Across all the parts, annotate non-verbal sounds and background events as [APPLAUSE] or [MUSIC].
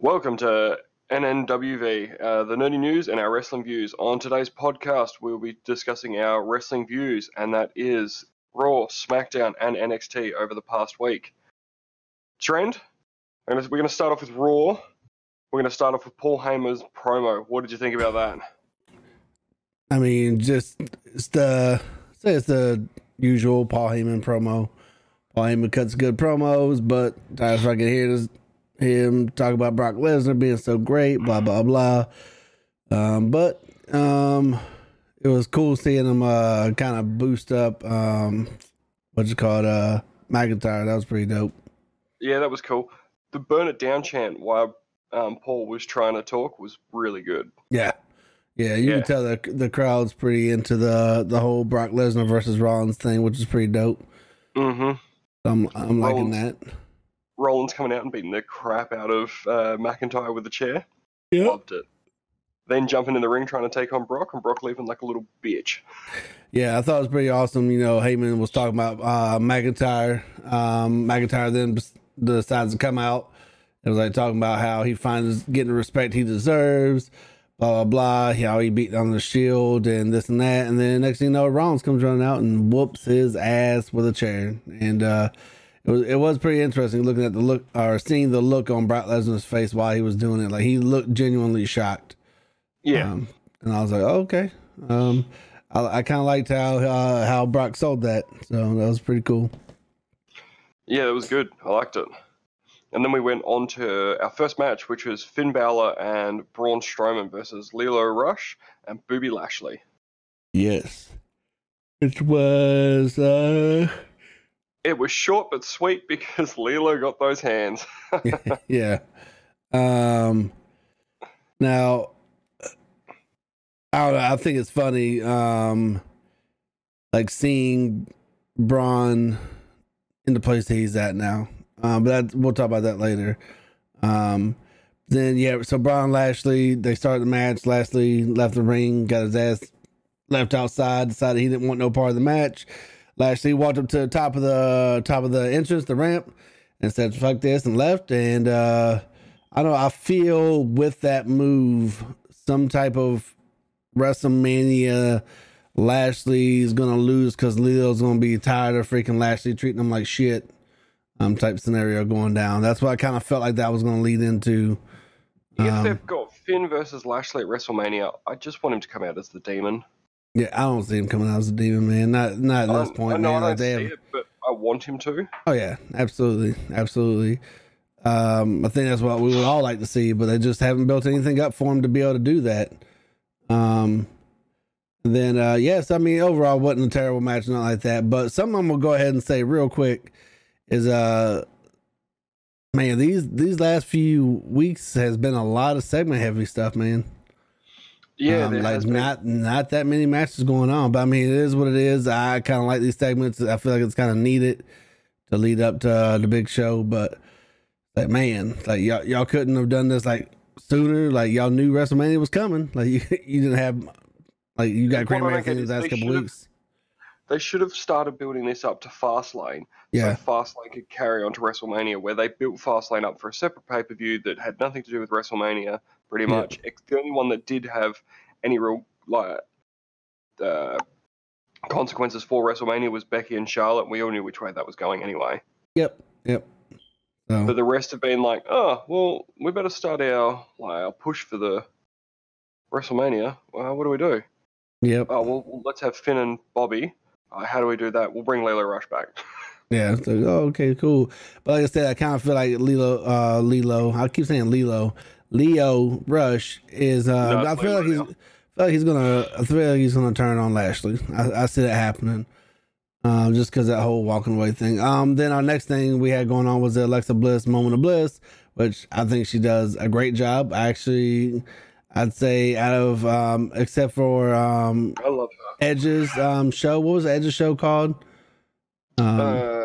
Welcome to NNWV, uh, the nerdy news and our wrestling views. On today's podcast, we'll be discussing our wrestling views, and that is Raw, SmackDown, and NXT over the past week. Trend, and we're going to start off with Raw. We're going to start off with Paul Heyman's promo. What did you think about that? I mean, just it's the say it's the usual Paul Heyman promo. Paul Heyman cuts good promos, but I fucking hear this, him talk about Brock Lesnar being so great, blah blah blah. Um, but um, it was cool seeing him uh kind of boost up um what's it called uh McIntyre. That was pretty dope. Yeah, that was cool. The burn it down chant while um, Paul was trying to talk was really good. Yeah. Yeah, you Yeah. can tell the the crowd's pretty into the the whole Brock Lesnar versus Rollins thing, which is pretty dope. Mm-hmm. I'm I'm liking Rollins. that. Rollins coming out and beating the crap out of uh, McIntyre with a chair. Yeah. Loved it. Then jumping in the ring trying to take on Brock, and Brock leaving like a little bitch. Yeah, I thought it was pretty awesome. You know, Heyman was talking about uh, McIntyre. Um, McIntyre then decides to come out. It was like talking about how he finds getting the respect he deserves, blah blah blah. How he beat on the Shield and this and that, and then next thing you know, Rollins comes running out and whoops his ass with a chair. And uh, it was it was pretty interesting looking at the look or seeing the look on Brock Lesnar's face while he was doing it. Like he looked genuinely shocked. Yeah. Um, and I was like, oh, okay. Um, I, I kind of liked how uh, how Brock sold that, so that was pretty cool. Yeah, that was good. I liked it. And then we went on to our first match, which was Finn Balor and Braun Strowman versus Lilo Rush and Bobby Lashley. Yes, it was. Uh, It was short but sweet because [LAUGHS] Lilo got those hands. [LAUGHS] [LAUGHS] yeah. Um. Now, I know. I think it's funny. Um, like seeing Braun in the place that he's at now. Um, but that, we'll talk about that later. Um, then yeah, so Braun Lashley, they started the match. Lashley left the ring, got his ass left outside, decided he didn't want no part of the match. Lashley walked up to the top of the top of the entrance, the ramp, and said "fuck this" and left. And uh, I don't know. I feel with that move, some type of WrestleMania. Lashley's gonna lose because Lio's gonna be tired of freaking Lashley treating him like shit. Um, type scenario going down. That's what I kind of felt like that was gonna lead into. if Um, they've got Finn versus Lashley at WrestleMania, I just want him to come out as the demon. Yeah, I don't see him coming out as a demon, man. Not not at this point, I know man. I Like don't they see have, it, but I want him to. oh yeah, absolutely, absolutely. Um, I think that's what we would all like to see, but they just haven't built anything up for him to be able to do that. Um, then uh, yes, I mean overall wasn't a terrible match, not like that. But something I'm gonna go ahead and say real quick is uh, man, these these last few weeks has been a lot of segment heavy stuff, man. Yeah, Um, like not not that many matches going on, but I mean it is what it is. I kind of like these segments. I feel like it's kind of needed to lead up to uh, the big show. But like man, like y'all y'all couldn't have done this like sooner. Like y'all knew WrestleMania was coming. Like you [LAUGHS] you didn't have like you got What crazy I don't these last couple weeks. They should have started building this up to Fastlane. Yeah, So Fastlane could carry on to WrestleMania, where they built Fastlane up for a separate pay per view that had nothing to do with WrestleMania, pretty much. The only one that did have any real like uh, consequences for WrestleMania was Becky and Charlotte. We all knew which way that was going anyway. yep, yep. So But the rest have been like, oh, well, we better start our like our push for the WrestleMania. Well, what do we do? yep, Oh, well, let's have Finn and Bobby. Uh, how do we do that? We'll bring Layla Rush back. [LAUGHS] yeah. So oh, okay, cool. But like I said, I kind of feel like Lilo, uh, Lilo. I keep saying Lilo. Lio Rush is. Uh, No, I feel like he's. I feel like he's gonna. I feel like he's gonna turn on Lashley. I, I see that happening. Um, just because that whole walking away thing. Um, then our next thing we had going on was the Alexa Bliss moment of bliss, which I think she does a great job. Actually, I'd say out of um, except for um, I love her. Edge's um show. What was Edge's show called? Um, Uh,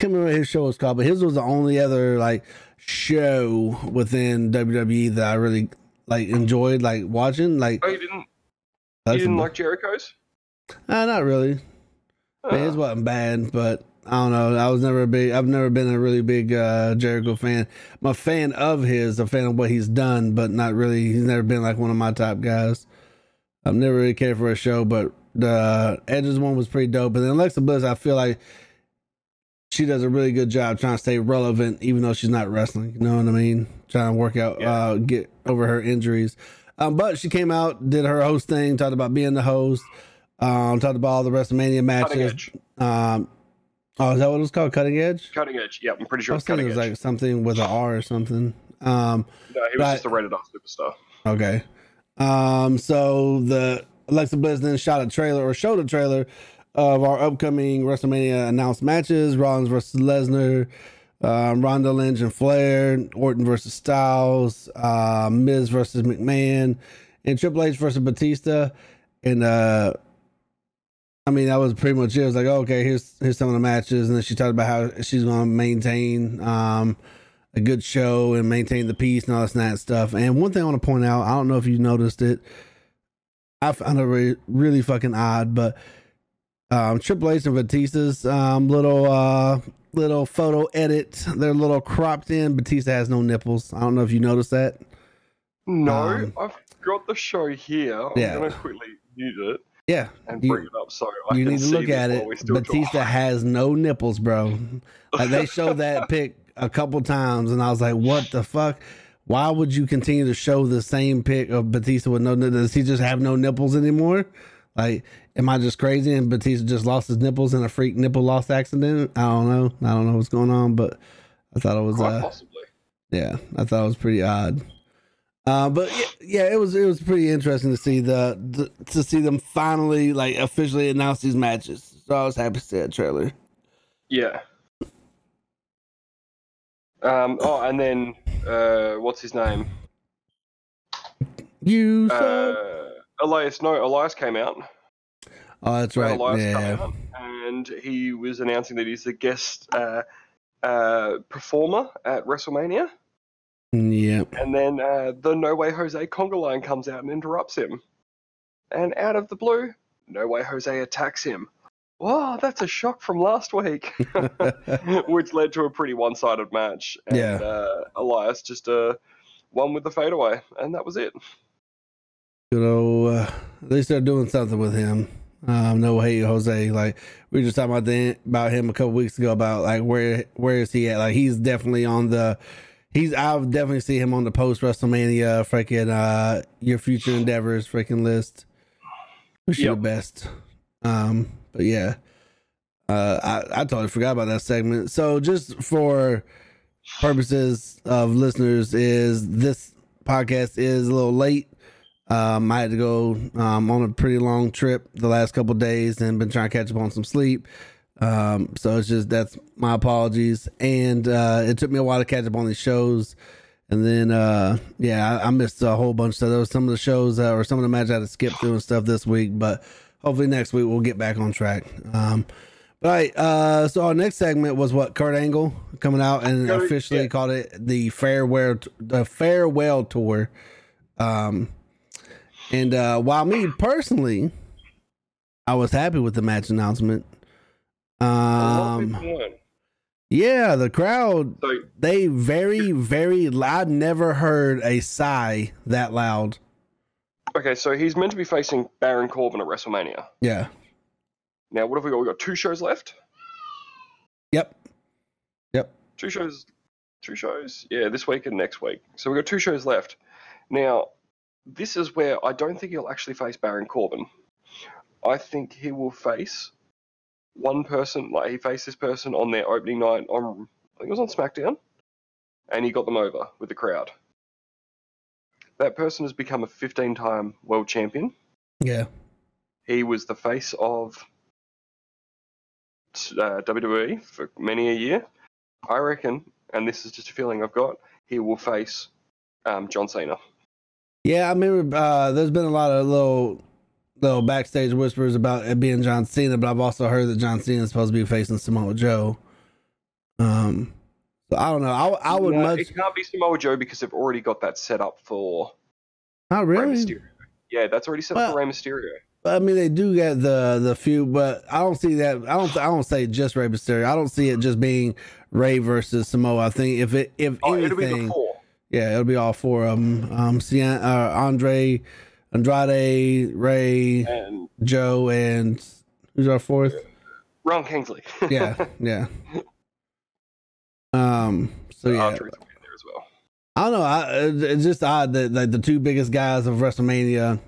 can't remember what his show was called, but his was the only other like show within WWE that I really like enjoyed like watching. Like, oh, you didn't, you didn't like Jericho's? Uh, not really. I mean, his Uh, wasn't bad, but I don't know. I was never a big. I've never been a really big uh, Jericho fan. I'm a fan of his, a fan of what he's done, but not really. He's never been like one of my top guys. I've never really cared for a show, but the Edge's one was pretty dope. And then Alexa Bliss, I feel like she does a really good job trying to stay relevant, even though she's not wrestling. You know what I mean? Trying to work out, Yeah. uh, get over her injuries. Um, but she came out, did her host thing, talked about being the host, um, talked about all the WrestleMania matches. Um, oh, is that what it was called? Cutting Edge? Cutting edge. Yeah, I'm pretty I sure was it's thinking cutting it was edge. like something with an R or something. Um, no, he was right. just a rated R superstar. Okay. Um, so the Alexa Bliss then shot a trailer or showed a trailer of our upcoming WrestleMania announced matches: Rollins versus Lesnar, um, Ronda Lynch and Flair, Orton versus Styles, uh, Miz versus McMahon, and Triple H versus Batista. And uh, I mean, that was pretty much it. It was like, okay, here's here's some of the matches, and then she talked about how she's going to maintain. Um, a good show and maintain the peace and all this and that stuff. And one thing I want to point out, I don't know if you noticed it, I found it really, really fucking odd, but um, Triple H and Batista's um, little uh, little photo edit, they're a little cropped in. Batista has no nipples. I don't know if you noticed that. No, Um, I've got the show here. I'm Yeah. gonna quickly mute it Yeah, and You- bring it up so I you need to look at it. Batista talk. has no nipples, bro. Like they showed that [LAUGHS] pic a couple times, and I was like, "What the fuck? Why would you continue to show the same pic of Batista with no? Does he just have no nipples anymore? Like, am I just crazy? And Batista just lost his nipples in a freak nipple loss accident? I don't know. I don't know what's going on, but I thought it was uh, possibly. yeah, I thought it was pretty odd. Uh, but yeah, yeah, it was it was pretty interesting to see the, the to see them finally like officially announce these matches. So I was happy to see that trailer. Yeah. Um. Oh, and then uh, what's his name? You. Uh, Elias. No, Elias came out. oh, that's right. Elias Yeah, came out, and he was announcing that he's a guest uh, uh, performer at WrestleMania. yeah. And then uh, the No Way Jose conga line comes out and interrupts him. And out of the blue, No Way Jose attacks him. Wow, that's a shock from last week, [LAUGHS] [LAUGHS] which led to a pretty one-sided match. And, Yeah. Uh, Elias just uh, won with the fadeaway, and that was it. You know, Uh, at least they're doing something with him. Um, no hate Jose. Like we were just talking about the, about him a couple weeks ago about like where where is he at? Like he's definitely on the. He's I've definitely see him on the post WrestleMania freaking uh your future endeavors freaking list. Wish you the best. Um, but yeah, uh, I I totally forgot about that segment. So just for purposes of listeners, is this podcast is a little late. Um, I had to go um, on a pretty long trip the last couple days and been trying to catch up on some sleep. Um, so it's just that's my apologies. And uh, it took me a while to catch up on these shows. And then, uh, yeah, I, I missed a whole bunch of those. Some of the shows uh, or some of the matches I had to skip through and stuff this week, but hopefully next week we'll get back on track. Um, but all right, uh, so our next segment was what Kurt Angle coming out and Kurt- officially yeah. called it the farewell the farewell tour. Um, and uh, while me personally, I was happy with the match announcement. Of Um, yeah, the crowd So they very very. I never heard a sigh that loud. Okay, so he's meant to be facing Baron Corbin at WrestleMania. Yeah. Now, what have we got? We got two shows left. Yep. Yep. two shows two shows yeah this week and next week so we've got two shows left now this is where i don't think he'll actually face baron corbin i think he will face one person like he faced this person on their opening night on i think it was on smackdown and he got them over with the crowd that person has become a 15 time world champion Yeah. he was the face of uh, WWE for many a year. I reckon, and this is just a feeling I've got, he will face um, John Cena. Yeah, I remember uh, there's been a lot of little little backstage whispers about it being John Cena, but I've also heard that John Cena is supposed to be facing Samoa Joe. Um, so I don't know. I, I would No, much It can't be Samoa Joe because they've already got that set up for not really. Yeah, that's already set Well- up for Rey Mysterio. I mean, they do get the the feud, but I don't see that. I don't. I don't say just Rey Mysterio. I don't see it just being Rey versus Samoa. I think if it if Oh, anything, it'll be the four. yeah, it'll be all four of them. Um, Cien- uh, Andre, Andrade, Rey, And Joe, and who's our fourth? Ron Killings. Yeah, [LAUGHS] yeah. Um. So yeah, R-Truth's will be in there as well. I don't know. I, it's just odd that like the two biggest guys of WrestleMania,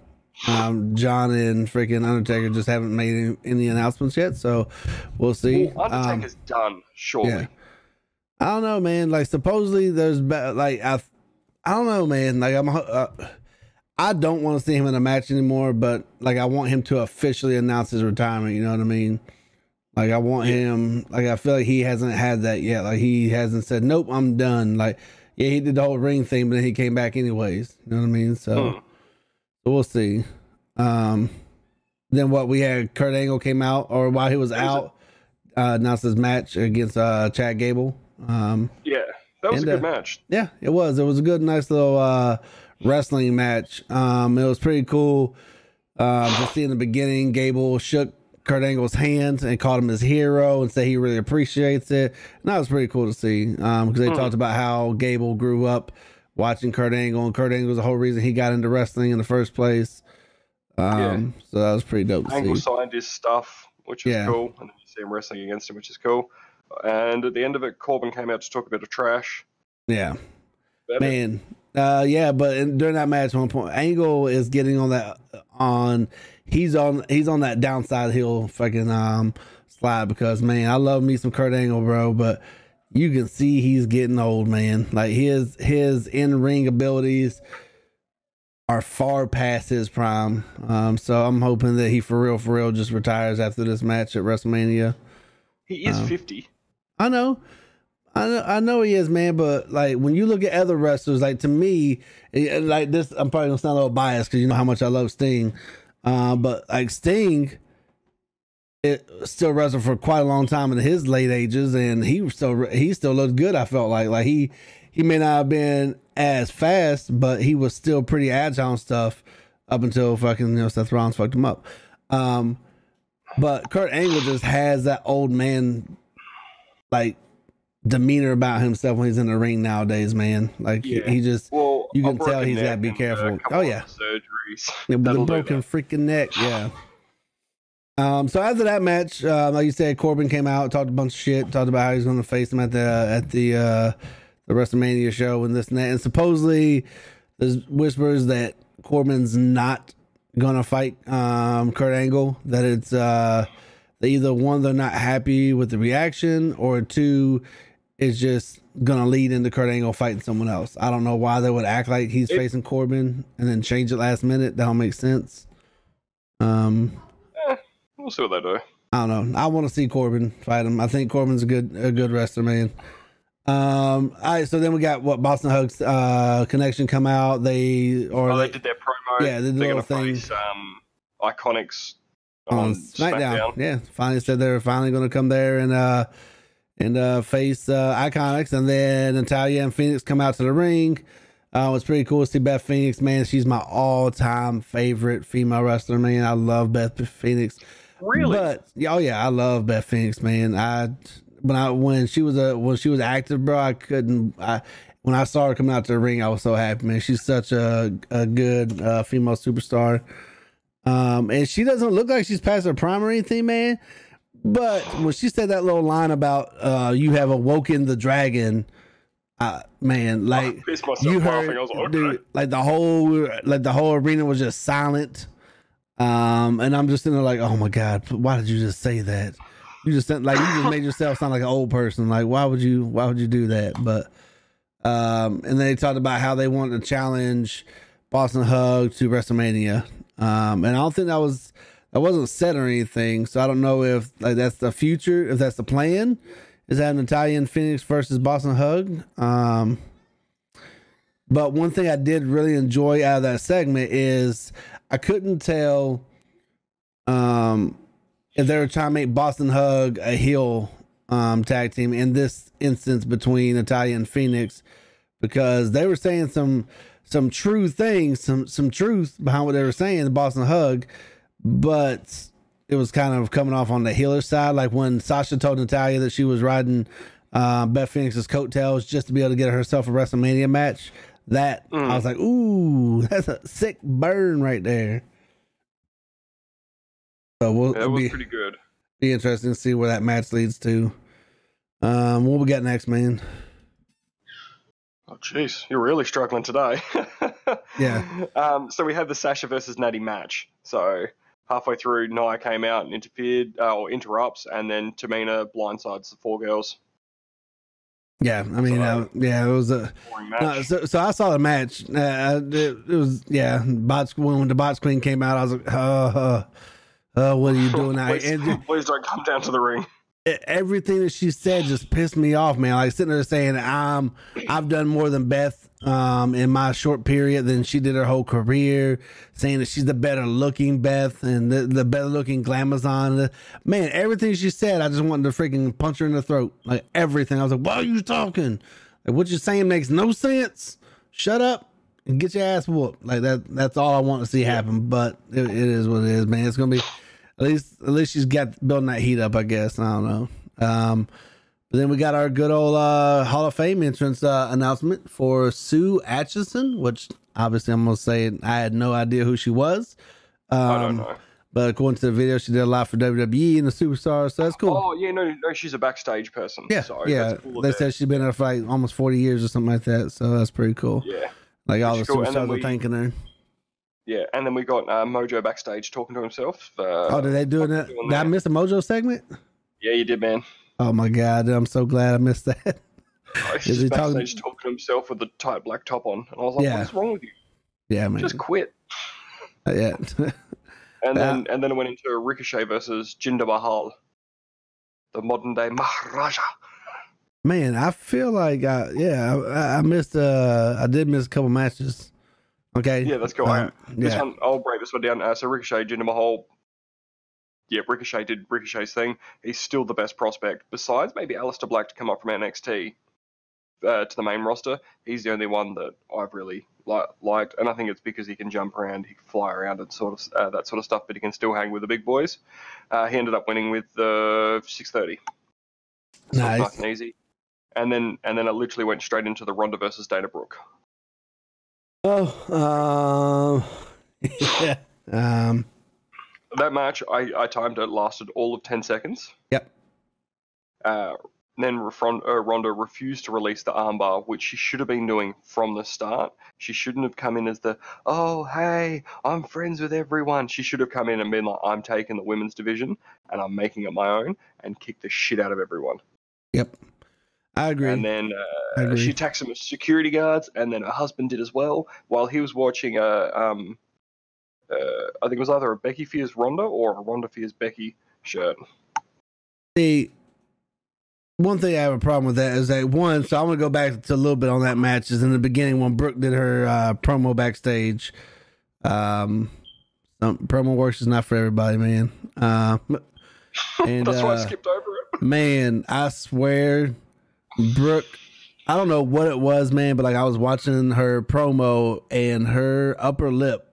um, John and freaking Undertaker, just haven't made any, any announcements yet. So we'll see. Well, Um, Undertaker's done, surely. yeah. I don't know, man. Like supposedly there's be- like I, I don't know, man. Like I'm, uh, I don't want to see him in a match anymore. But like I want him to officially announce his retirement. You know what I mean? Like I want him. Like I feel like he hasn't had that yet. Like he hasn't said, "Nope, I'm done." Like yeah, he did the whole ring thing, but then he came back anyways. You know what I mean? So, so we'll see. Um, then what we had Kurt Angle came out, or while he was out, uh, announced his match against uh Chad Gable. Um, Yeah, that was And, a good uh, match. yeah, it was. It was a good, nice little uh, wrestling match. Um, it was pretty cool. Um, just see in the beginning, Gable shook Kurt Angle's hand and called him his hero and said he really appreciates it. And that was pretty cool to see because they Hmm. talked about how Gable grew up watching Kurt Angle, and Kurt Angle was the whole reason he got into wrestling in the first place. Um, so that was pretty dope to Angle see. signed his stuff, which was Yeah. cool, and then you see him wrestling against him, which is cool. And at the end of it, Corbin came out to talk a bit of trash. Yeah. Better. Man, uh, yeah, but in, during that match, one point, Angle is getting on that on. He's on. He's on that downside hill fucking um slide because man, I love me some Kurt Angle, bro, but you can see he's getting old, man. Like his his in ring abilities are far past his prime. Um, so I'm hoping that he for real, for real, just retires after this match at WrestleMania. he is uh, 50. I know. I know, I know he is, man, but like when you look at other wrestlers, like to me, like this, I'm probably gonna sound a little biased because you know how much I love Sting, uh, but like Sting, it still wrestled for quite a long time in his late ages, and he still he still looked good. I felt like like he he may not have been as fast, but he was still pretty agile and stuff up until fucking you know Seth Rollins fucked him up. Um, but Kurt Angle just has that old man like demeanor about himself when he's in the ring nowadays, man. Like he- Yeah. he just Well, you can tell he's gotta be careful. Oh, yeah. surgeries. [LAUGHS] yeah, the broken freaking neck, yeah. Um, so after that match, uh, like you said, Corbin came out, talked a bunch of shit, talked about how he's going to face him at the at the uh, the WrestleMania show and this and that. And supposedly, there's whispers that Corbin's not going to fight um, Kurt Angle. That it's uh, they either one they're not happy with the reaction, or two, it's just gonna lead into Kurt Angle fighting someone else. I don't know why they would act like he's It- facing Corbin and then change it last minute. That don't make sense. Um, We'll see what they do. I don't know. I want to see Corbin fight him. I think Corbin's a good a good wrestler, man. Um, all right, so then we got what Boss 'n' Hugs uh connection come out. They or Oh, they they, did their promo. Yeah, they did a They're little gonna thing. face um, Iconics on on SmackDown. SmackDown. Yeah, finally said they're finally going to come there and uh and uh face uh Iconics, and then Natalya and Phoenix come out to the ring. Uh, it's pretty cool to see Beth Phoenix, man. She's my all-time favorite female wrestler, man. I love Beth Phoenix. Really? But oh yeah, I love Beth Phoenix, man. I when I when she was a when she was active, bro, I couldn't. I when I saw her coming out to the ring, I was so happy, man. She's such a a good uh, female superstar. Um, and she doesn't look like she's past her prime or anything, man. But when she said that little line about uh, you have awoken the dragon, uh, man, like I you heard, like, okay. dude, like the whole like the whole arena was just silent. Um, and I'm just sitting there like, oh my god, why did you just say that? You just like you just made yourself sound like an old person. Like, why would you? Why would you do that? But um, and then they talked about how they wanted to challenge Boss 'n' Hug to WrestleMania. Um, and I don't think that was that wasn't said or anything. So I don't know if like that's the future, if that's the plan. Is that an Italian Phoenix versus Boss 'n' Hug? Um, but one thing I did really enjoy out of that segment is I couldn't tell um, if they were trying to make Boss 'n' Hug a heel um, tag team in this instance between Natalya and Phoenix because they were saying some some true things, some some truth behind what they were saying, the Boss 'n' Hug. But it was kind of coming off on the healer side. Like when Sasha told Natalya that she was riding uh, Beth Phoenix's coattails just to be able to get herself a WrestleMania match. That Mm. I was like, ooh, [LAUGHS] that's a sick burn right there. So we'll it'll was be, pretty good. be interesting to see where that match leads to. Um, what we got next, man? Oh, jeez, you're really struggling today. [LAUGHS] Yeah. Um, so we had the Sasha versus Natty match. So halfway through, Nia came out and interfered uh, or interrupts, and then Tamina blindsides the four girls. Yeah, I mean, So, uh, yeah, it was a. Boring match. No, so, so I saw the match. Uh, it, it was yeah. Bots when the bots queen came out, I was like, uh, uh, uh what are you [LAUGHS] doing now? please, And please don't come down to the ring. everything that she said just pissed me off, man. Like sitting there saying, "I'm, I've done more than Beth um in my short period than she did her whole career." Saying that she's the better looking Beth and the, the better looking Glamazon. Man, everything she said, I just wanted to freaking punch her in the throat. Like everything. I was like, "Why are you talking? Like what you're saying makes no sense. Shut up." And get your ass whooped like that. That's all I want to see happen. But it, it is what it is, man. It's gonna be at least at least she's got building that heat up, I guess. I don't know. Um, but then we got our good old uh, Hall of Fame entrance uh, announcement for Sue Aitchison, which obviously I'm gonna say I had no idea who she was. Um, I don't know. But according to the video, she did a lot for WWE and the Superstars, so that's cool. Oh yeah, no, no, she's a backstage person. yeah, so yeah. that's cool they said she's been there for like almost 40 years or something like that, so that's pretty cool. Yeah, Like all the cool, superstars are thanking her. yeah, and then we got uh, Mojo backstage talking to himself. Uh, Oh, did they do that? Did I miss a Mojo segment? Yeah, you did, man. Oh my god, I'm so glad I missed that. He's Is he just talking- backstage talking to himself with the tight black top on, and I was like, Yeah. "What is wrong with you? yeah, man. Just quit." yeah. [LAUGHS] And Yeah. then and then it went into Ricochet versus Jinder Mahal, the modern day Maharaja. Man, I feel like I, yeah, I, I missed uh I did miss a couple matches. Okay. Yeah, let's go. Um, This yeah. one, I'll break this one down. Uh, so Ricochet, Jinder Mahal. Yeah, Ricochet did Ricochet's thing. He's still the best prospect. Besides maybe Aleister Black to come up from NXT uh, to the main roster, he's the only one that I've really li- liked, and I think it's because he can jump around, he can fly around, and sort of uh, that sort of stuff. But he can still hang with the big boys. Uh, he ended up winning with the 630. So Nice. nice and easy. And then and then it literally went straight into the Ronda versus Dana Brooke. Oh, um, [LAUGHS] yeah. Um, that match, I, I timed it, lasted all of 10 seconds. Yep. Uh, then Ron- uh, Ronda refused to release the armbar, which she should have been doing from the start. She shouldn't have come in as the, oh, hey, I'm friends with everyone. She should have come in and been like, I'm taking the women's division and I'm making it my own and kick the shit out of everyone. yep. I agree. And then uh, agree. she attacked some security guards, and then her husband did as well while he was watching a, um, uh, I think it was either a Becky Fears Ronda or a Ronda Fears Becky shirt. See, one thing I have a problem with that is that one. So I'm gonna go back to a little bit on that match. Is in the beginning when Brooke did her uh, promo backstage. Um, some promo works is not for everybody, man. Uh, [LAUGHS] and That's why I uh, skipped over it. [LAUGHS] man, I swear, Brooke. I don't know what it was, man, but like I was watching her promo and her upper lip.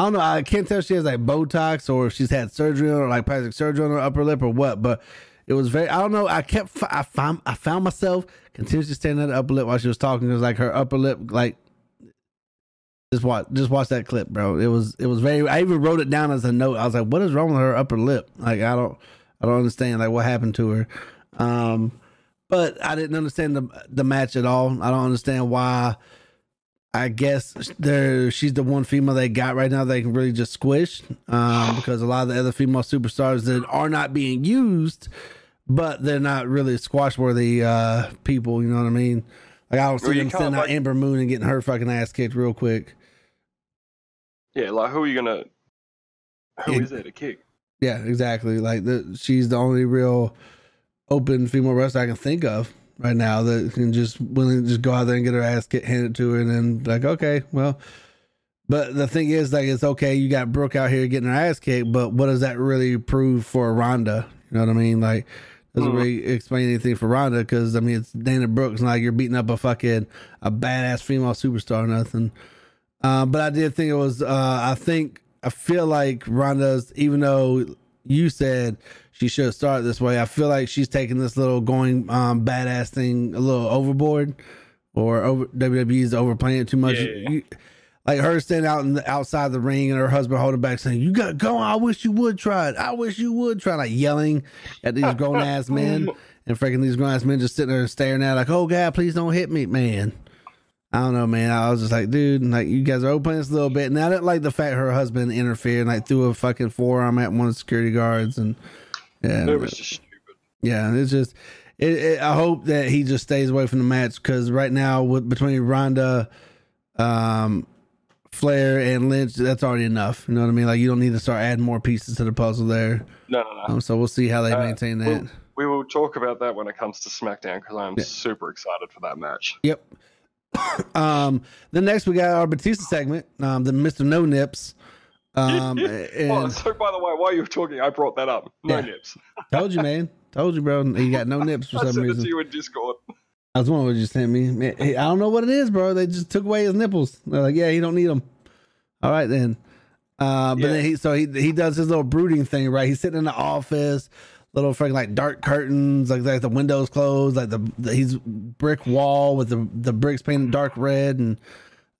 I don't know. I can't tell if she has like Botox or if she's had surgery on or like plastic surgery on her upper lip or what. But it was very. I don't know. I kept. I found. I found myself continuously staring at the upper lip while she was talking. It was like her upper lip, like. Just watch. Just watch that clip, bro. It was. It was very. I even wrote it down as a note. I was like, "What is wrong with her upper lip?" Like I don't. I don't understand. Like what happened to her. Um, but I didn't understand the the match at all. I don't understand why. I guess there she's the one female they got right now they can really just squish um, [SIGHS] because a lot of the other female superstars that are not being used, but they're not really squash worthy uh, people. You know what I mean? Like I don't see Well, them sending out like- Ember Moon and getting her fucking ass kicked real quick. Yeah, like who are you gonna? Who Yeah. is there to kick? Yeah, exactly. Like the, she's the only real open female wrestler I can think of right now that can just willing to just go out there and get her ass get handed to her, and then like, okay, well. But the thing is, like, it's okay. You got Brooke out here getting her ass kicked, but what does that really prove for Ronda? You know what I mean? Like, doesn't Mhm. really explain anything for Ronda because I mean, it's Dana Brooks, not like you're beating up a fucking a badass female superstar or nothing. Uh, but I did think it was. Uh, I think I feel like Ronda's, even though you said she should start this way, I feel like she's taking this little going um, badass thing a little overboard, or over WWE's overplaying it too much. Yeah. You- like her standing out in the, outside the ring and her husband holding back saying, "You got to go! I wish you would try it. I wish you would try." Like yelling at these grown ass [LAUGHS] men, and freaking these grown ass men just sitting there staring at, like, "Oh God, please don't hit me, man." I don't know, man. I was just like, dude, like you guys are opening this a little bit. And I didn't like the fact her husband interfered and like threw a fucking forearm at one of the security guards, and yeah, It was just stupid. yeah, it's just. It, it, I hope that he just stays away from the match because right now, with between Ronda, um, Flair, and Lynch, that's already enough. You know what I mean? Like you don't need to start adding more pieces to the puzzle there. No, no, no. Um, so we'll see how they Uh, maintain that. we'll- We will talk about that when it comes to SmackDown because I'm Yeah. super excited for that match. Yep. Um, then next we got our Batista segment, um, the Mister No Nips. Um, [LAUGHS] and oh, so by the way, while you were talking, I brought that up. No Yeah. nips. [LAUGHS] told you, man, told you, bro. You got no nips for [LAUGHS] I some sent it reason. to you in Discord. That's one what you sent me. Man, I don't know what it is, bro. They just took away his nipples. They're like, yeah, he don't need them. All right then. Uh, but Yeah. then he so he he does his little brooding thing, right? He's sitting in the office, little freaking like dark curtains, like like the windows closed, like the, the he's brick wall with the the bricks painted dark red and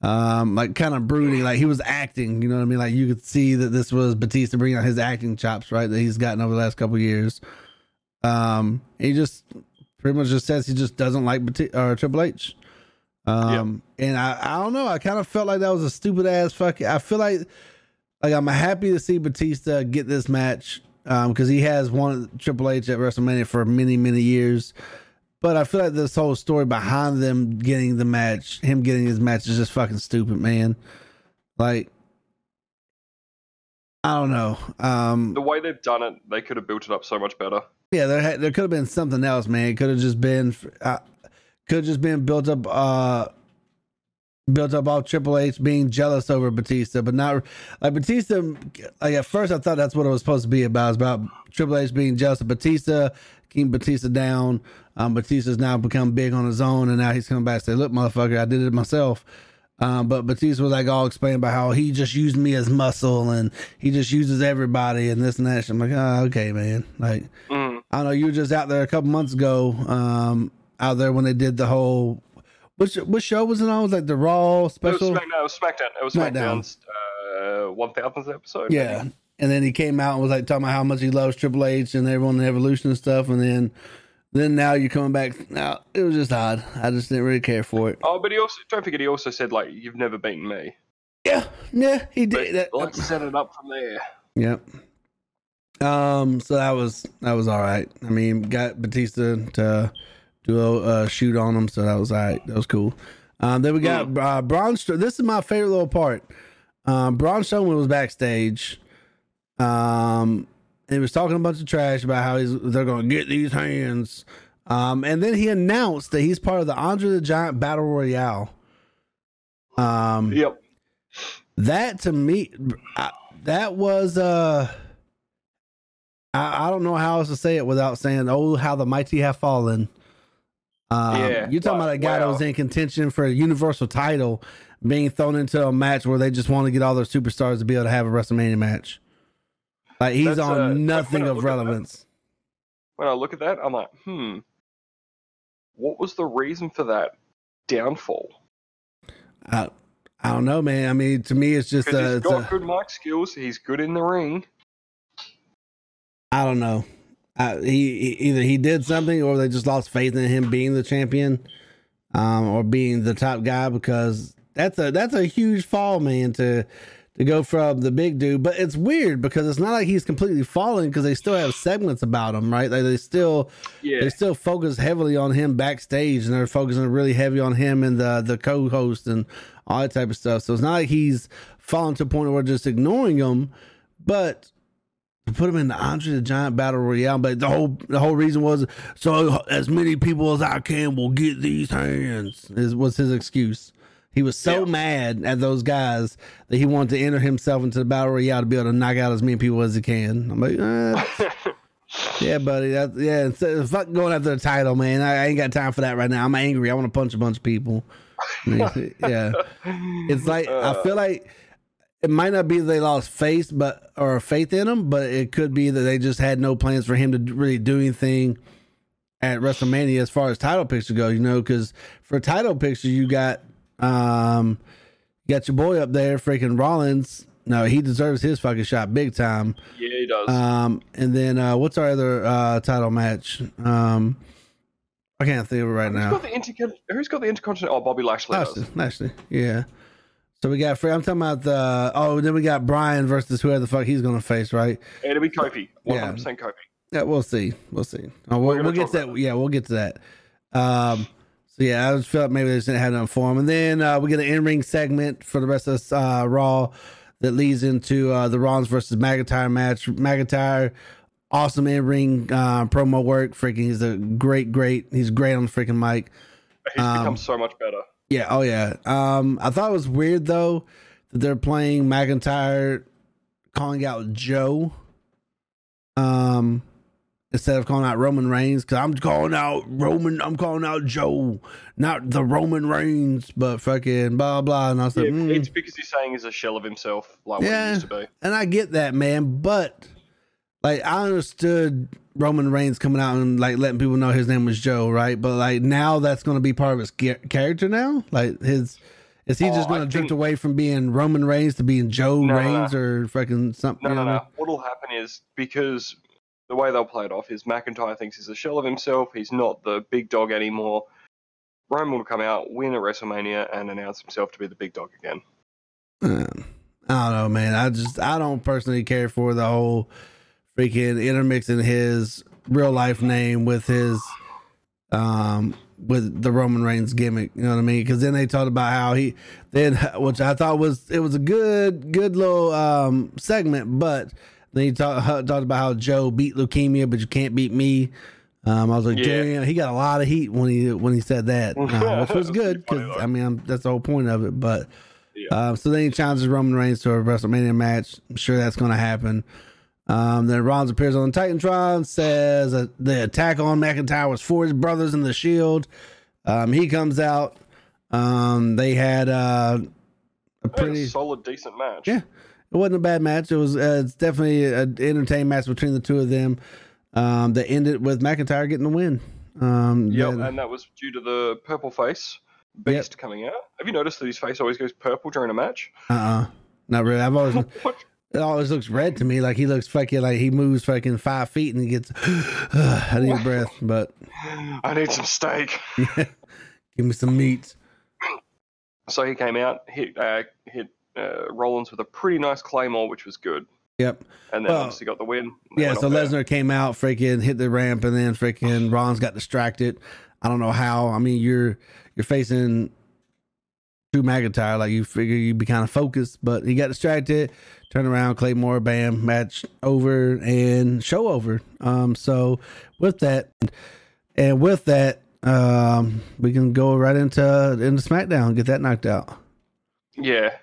um like kind of brooding, like he was acting. You know what I mean? Like you could see that this was Batista bringing out his acting chops, right? That he's gotten over the last couple years. Um, he just pretty much just says he just doesn't like Bati- or Triple H. Um, and I, I don't know. I kind of felt like that was a stupid ass fucking. I feel like, like I'm happy to see Batista get this match, um, because he has won Triple H at WrestleMania for many, many years. But I feel like this whole story behind them getting the match, him getting his match, is just fucking stupid, man. Like, I don't know. Um, The way they've done it, they could have built it up so much better. yeah, there had, there could have been something else, man. It could have just been uh, could have just been built up uh built up off Triple H being jealous over Batista, but not like Batista like at first I thought that's what it was supposed to be about. It's about Triple H being jealous of Batista, keeping Batista down. Um Batista's now become big on his own and now he's coming back and say, Look, motherfucker, I did it myself. Um, but Batista was like all explaining about how he just used me as muscle and he just uses everybody and this and that. I'm like, oh, okay, man. Like, Mm. I don't know. You were just out there a couple months ago, um, out there when they did the whole. Which which show was it on? Was like the Raw It was, special? No, it was SmackDown. It was SmackDown. SmackDown's uh, 1000th episode. Yeah. And then he came out and was like talking about how much he loves Triple H and everyone in Evolution and stuff. And then then now you're coming back. Now it was just odd. I just didn't really care for it. Oh, but he also don't forget he also said like you've never beaten me. Yeah, yeah, he But did. That, let's set it up from there. Yep. Um. So that was that was all right. I mean, got Batista to do a uh, shoot on them. so that was all right. That was cool. Um. Then we got uh, Braun. Str- This is my favorite little part. Um. Braun Strowman was backstage. Um. And he was talking a bunch of trash about how he's they're going to get these hands. Um. And then he announced that he's part of the Andre the Giant Battle Royale. Um Yep. that to me I, that was uh I, I don't know how else to say it without saying oh how the mighty have fallen um, Yeah, you're talking wow, about a guy that was in contention for a universal title being thrown into a match where they just want to get all their superstars to be able to have a WrestleMania match like he's That's, on uh, nothing of relevance When I look at that, I'm like, hmm, what was the reason for that downfall? I, I don't know man I mean to me it's just uh, he's got a- good mic skills. He's good in the ring. I don't know. He, he either he did something or they just lost faith in him being the champion, um, or being the top guy because that's a that's a huge fall, man. To to go from the big dude, but it's weird because it's not like he's completely falling because they still have segments about him, right? Like they still Yeah. they still focus heavily on him backstage and they're focusing really heavy on him and the the co-host and all that type of stuff. So it's not like he's fallen to a point where we're just ignoring him, but put him in the Andre the Giant Battle Royale. But the whole the whole reason was so as many people as I can will get these hands. Is was his excuse. He was so Yeah. mad at those guys that he wanted to enter himself into the battle royale to be able to knock out as many people as he can. I'm like, eh, [LAUGHS] yeah, buddy. That, yeah, fuck going after the title, man. I, I ain't got time for that right now. I'm angry. I want to punch a bunch of people. [LAUGHS] Yeah, it's like I feel like it might not be that they lost faith, but or faith in him, but it could be that they just had no plans for him to really do anything at WrestleMania as far as title picture go. You know, because for title picture, you got um, you got your boy up there, freaking Rollins. No, he deserves his fucking shot big time. Yeah, he does. Um, and then uh, what's our other uh, title match? Um, I can't think of it right who's now. got the intercon- Who's got the intercontinental? Oh, Bobby Lashley Lashley. Lashley, yeah. So we got. Free. I'm talking about the. Oh, then we got Bryan versus whoever the fuck he's gonna face, right? It'll be Kofi. One Yeah. hundred percent Kofi. Yeah, we'll see. We'll see. Oh, we'll, we'll get to that. about Yeah, we'll get to that. Um, so yeah, I just felt maybe they just didn't have enough for him. And then uh, we get an in-ring segment for the rest of uh, Raw that leads into uh, the Rollins versus McIntyre match. McIntyre, awesome in-ring uh, promo work. Freaking, he's a great, great. He's great on the freaking mic. He's Um, become so much better. Yeah, oh yeah. Um, I thought it was weird though that they're playing McIntyre calling out Joe. Um instead of calling out Roman Reigns, because I'm calling out Roman, I'm calling out Joe, not the Roman Reigns, but fucking blah blah. And I was Yeah, mm. it's because he's saying he's a shell of himself, like what he used to be. and I get that, man, but like I understood Roman Reigns coming out and like letting people know his name was Joe, right? But like now that's going to be part of his character now. Like his is he Oh, just going to drift away from being Roman Reigns to being Joe No, no, Reigns or fucking something? No, no, no. What'll happen is because the way they'll play it off is McIntyre thinks he's a shell of himself. He's not the big dog anymore. Roman will come out, win at WrestleMania, and announce himself to be the big dog again. Uh, I don't know, man. I just I don't personally care for the whole freaking intermixing his real life name with his um with the Roman Reigns gimmick. You know what I mean? Because then they talked about how he then, [LAUGHS] which I thought was it was a good good little um segment, but then he talked [LAUGHS] talked about how Joe beat leukemia, but you can't beat me. Um, I was like, Yeah. damn, he got a lot of heat when he when he said that, [LAUGHS] uh, which was good because. I mean I'm, that's the whole point of it. But Yeah. um, so then he challenges Roman Reigns to a WrestleMania match. I'm sure that's going to happen. Um, then Rollins appears on Titantron, says that the attack on McIntyre was for his brothers in the Shield. Um, he comes out. Um, they had uh, a pretty. a solid, decent match. Yeah, it wasn't a bad match. It was. Uh, it's definitely an entertaining match between the two of them. Um, that ended with McIntyre getting the win. Um, Yep, then- and that was due to the purple face beast coming out. Have you noticed that his face always goes purple during a match? uh-uh, not really. I've always. [LAUGHS] It always looks red to me. Like he looks fucking like he moves fucking five feet and he gets [SIGHS] I need a breath, but I need some steak. [LAUGHS] give me some meat. So he came out, hit uh, hit uh, Rollins with a pretty nice claymore, which was good, Yep. and then Well, obviously got the win. Yeah, so up there. Lesnar came out, freaking hit the ramp, and then freaking Rollins got distracted. I don't know how. I mean, you're you're facing Drew McIntyre, like you figure you'd be kind of focused, but he got distracted. Turn around, Claymore, bam, match over and show over. Um, so with that, and with that, um, we can go right into into SmackDown, get that knocked out. Yeah,